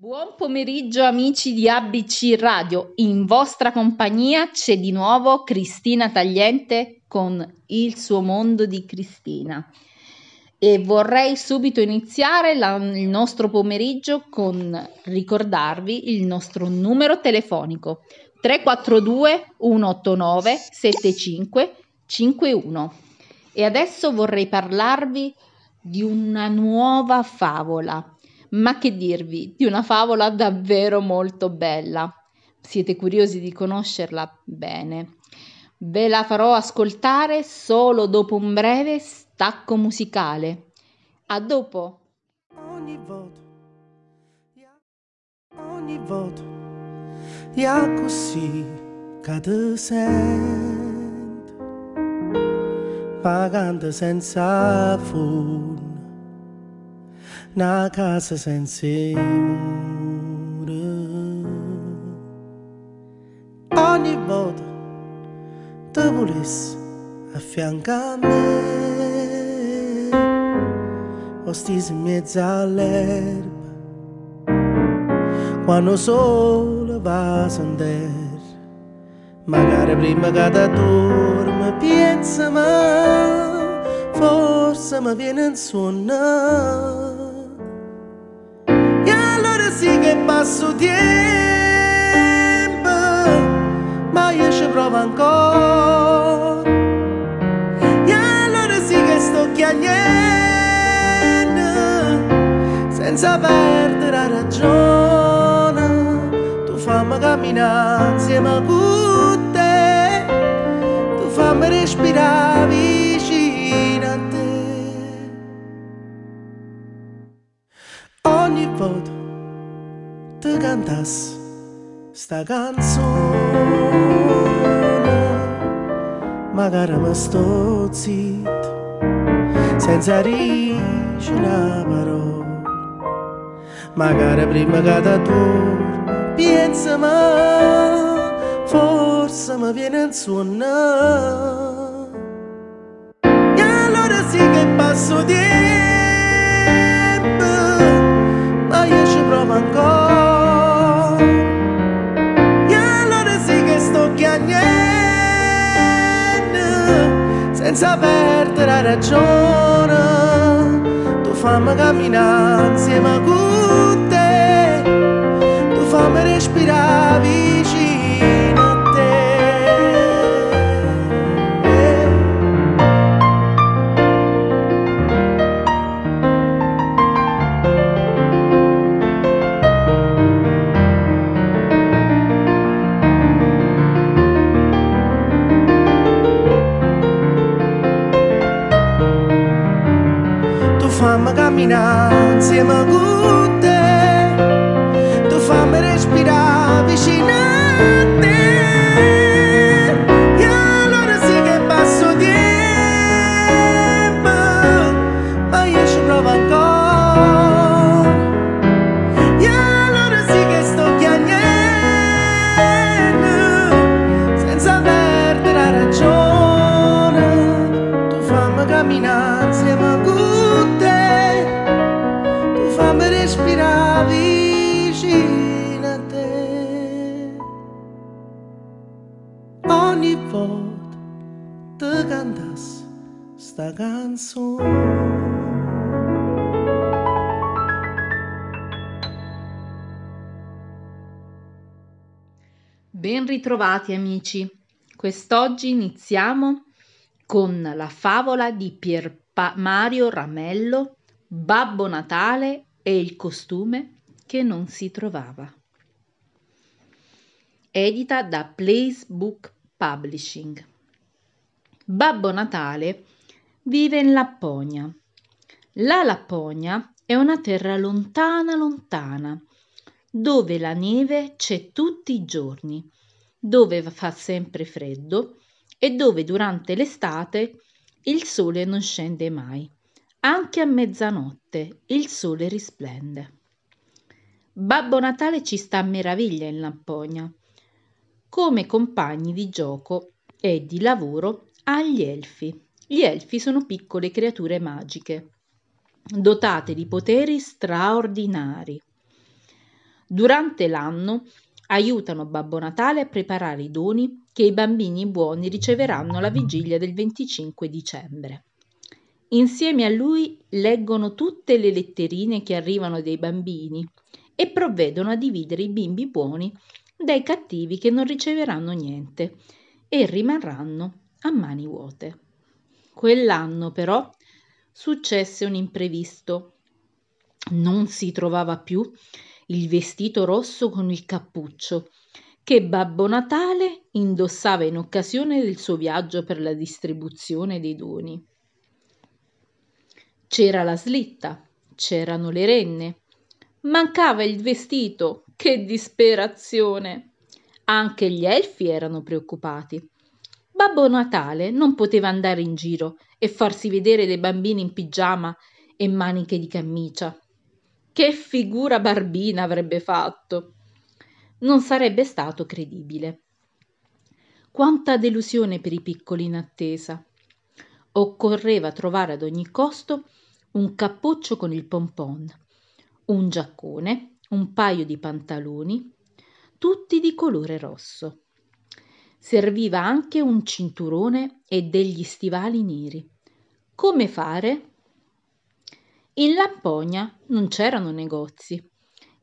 Buon pomeriggio amici di ABC Radio, in vostra compagnia c'è di nuovo Cristina Tagliente con Il suo mondo di Cristina. E vorrei subito iniziare la, il nostro pomeriggio con ricordarvi il nostro numero telefonico. 342 189 7551 e adesso vorrei parlarvi di una nuova favola ma che dirvi di una favola davvero molto bella. Siete curiosi di conoscerla? Bene. Ve la farò ascoltare solo dopo un breve stacco musicale. A dopo. Ogni voto, ogni voto, è così che ti sento, pagando senza fuori na casa senza mura. Ogni volta te volessi affianca a me, o stisi in mezzo all'erba, quando sole va a sandere. Magari prima che ti dormi pensa ma forse mi viene in sonno sì che passo tempo, ma io ci provo ancora. E allora sì che sto chiagnendo, senza perdere la ragione. Tu fammi camminare insieme a te, tu fammi respirare vicino a te. Ogni volta te cantas sta canzone magari mi sto zitto senza rice una parola magari prima che ti torni pensa ma forse mi viene in sonno e allora sì che passo tempo senza perdere la ragione. Tu fammi camminare insieme a te, tu fammi respirare camminare insieme con te, Ben ritrovati amici. Quest'oggi iniziamo con la favola di Pier pa- Mario Ramello, Babbo Natale e il costume che non si trovava. Edita da Place Book Publishing. Babbo Natale vive in Lapponia. La Lapponia è una terra lontana lontana, dove la neve c'è tutti i giorni dove fa sempre freddo e dove durante l'estate il sole non scende mai. Anche a mezzanotte il sole risplende. Babbo Natale ci sta a meraviglia in Lapponia. Come compagni di gioco e di lavoro ha gli elfi. Gli elfi sono piccole creature magiche, dotate di poteri straordinari. Durante l'anno aiutano Babbo Natale a preparare i doni che i bambini buoni riceveranno alla vigilia del 25 dicembre. Insieme a lui leggono tutte le letterine che arrivano dai bambini e provvedono a dividere i bimbi buoni dai cattivi che non riceveranno niente e rimarranno a mani vuote. Quell'anno però successe un imprevisto. Non si trovava più il vestito rosso con il cappuccio che Babbo Natale indossava in occasione del suo viaggio per la distribuzione dei doni. C'era la slitta, c'erano le renne, mancava il vestito. Che disperazione! Anche gli elfi erano preoccupati. Babbo Natale non poteva andare in giro e farsi vedere dei bambini in pigiama e maniche di camicia. Che figura barbina avrebbe fatto! Non sarebbe stato credibile. Quanta delusione per i piccoli in attesa. Occorreva trovare ad ogni costo un cappuccio con il pompon, un giaccone, un paio di pantaloni, tutti di colore rosso. Serviva anche un cinturone e degli stivali neri. Come fare? In Lampogna non c'erano negozi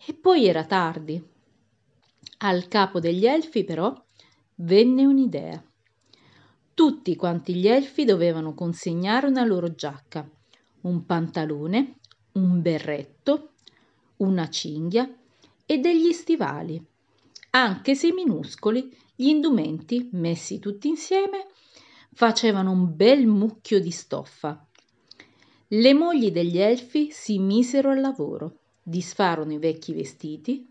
e poi era tardi. Al capo degli elfi però venne un'idea. Tutti quanti gli elfi dovevano consegnare una loro giacca un pantalone, un berretto, una cinghia e degli stivali. Anche se minuscoli, gli indumenti, messi tutti insieme, facevano un bel mucchio di stoffa. Le mogli degli elfi si misero al lavoro, disfarono i vecchi vestiti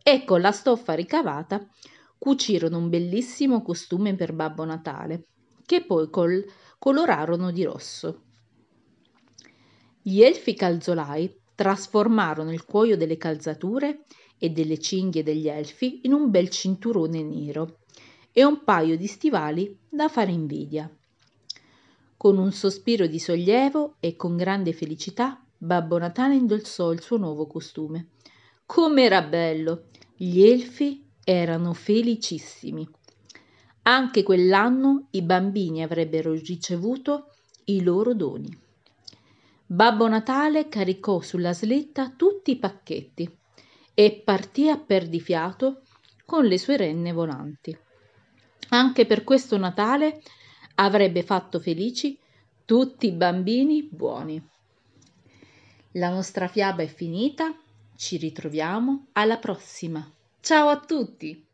e con la stoffa ricavata cucirono un bellissimo costume per Babbo Natale, che poi col- colorarono di rosso. Gli elfi calzolai trasformarono il cuoio delle calzature e delle cinghie degli elfi in un bel cinturone nero e un paio di stivali da fare invidia. Con un sospiro di sollievo e con grande felicità, Babbo Natale indossò il suo nuovo costume. Com'era bello! Gli elfi erano felicissimi. Anche quell'anno i bambini avrebbero ricevuto i loro doni. Babbo Natale caricò sulla slitta tutti i pacchetti e partì a perdifiato con le sue renne volanti. Anche per questo Natale avrebbe fatto felici tutti i bambini buoni. La nostra fiaba è finita, ci ritroviamo alla prossima. Ciao a tutti!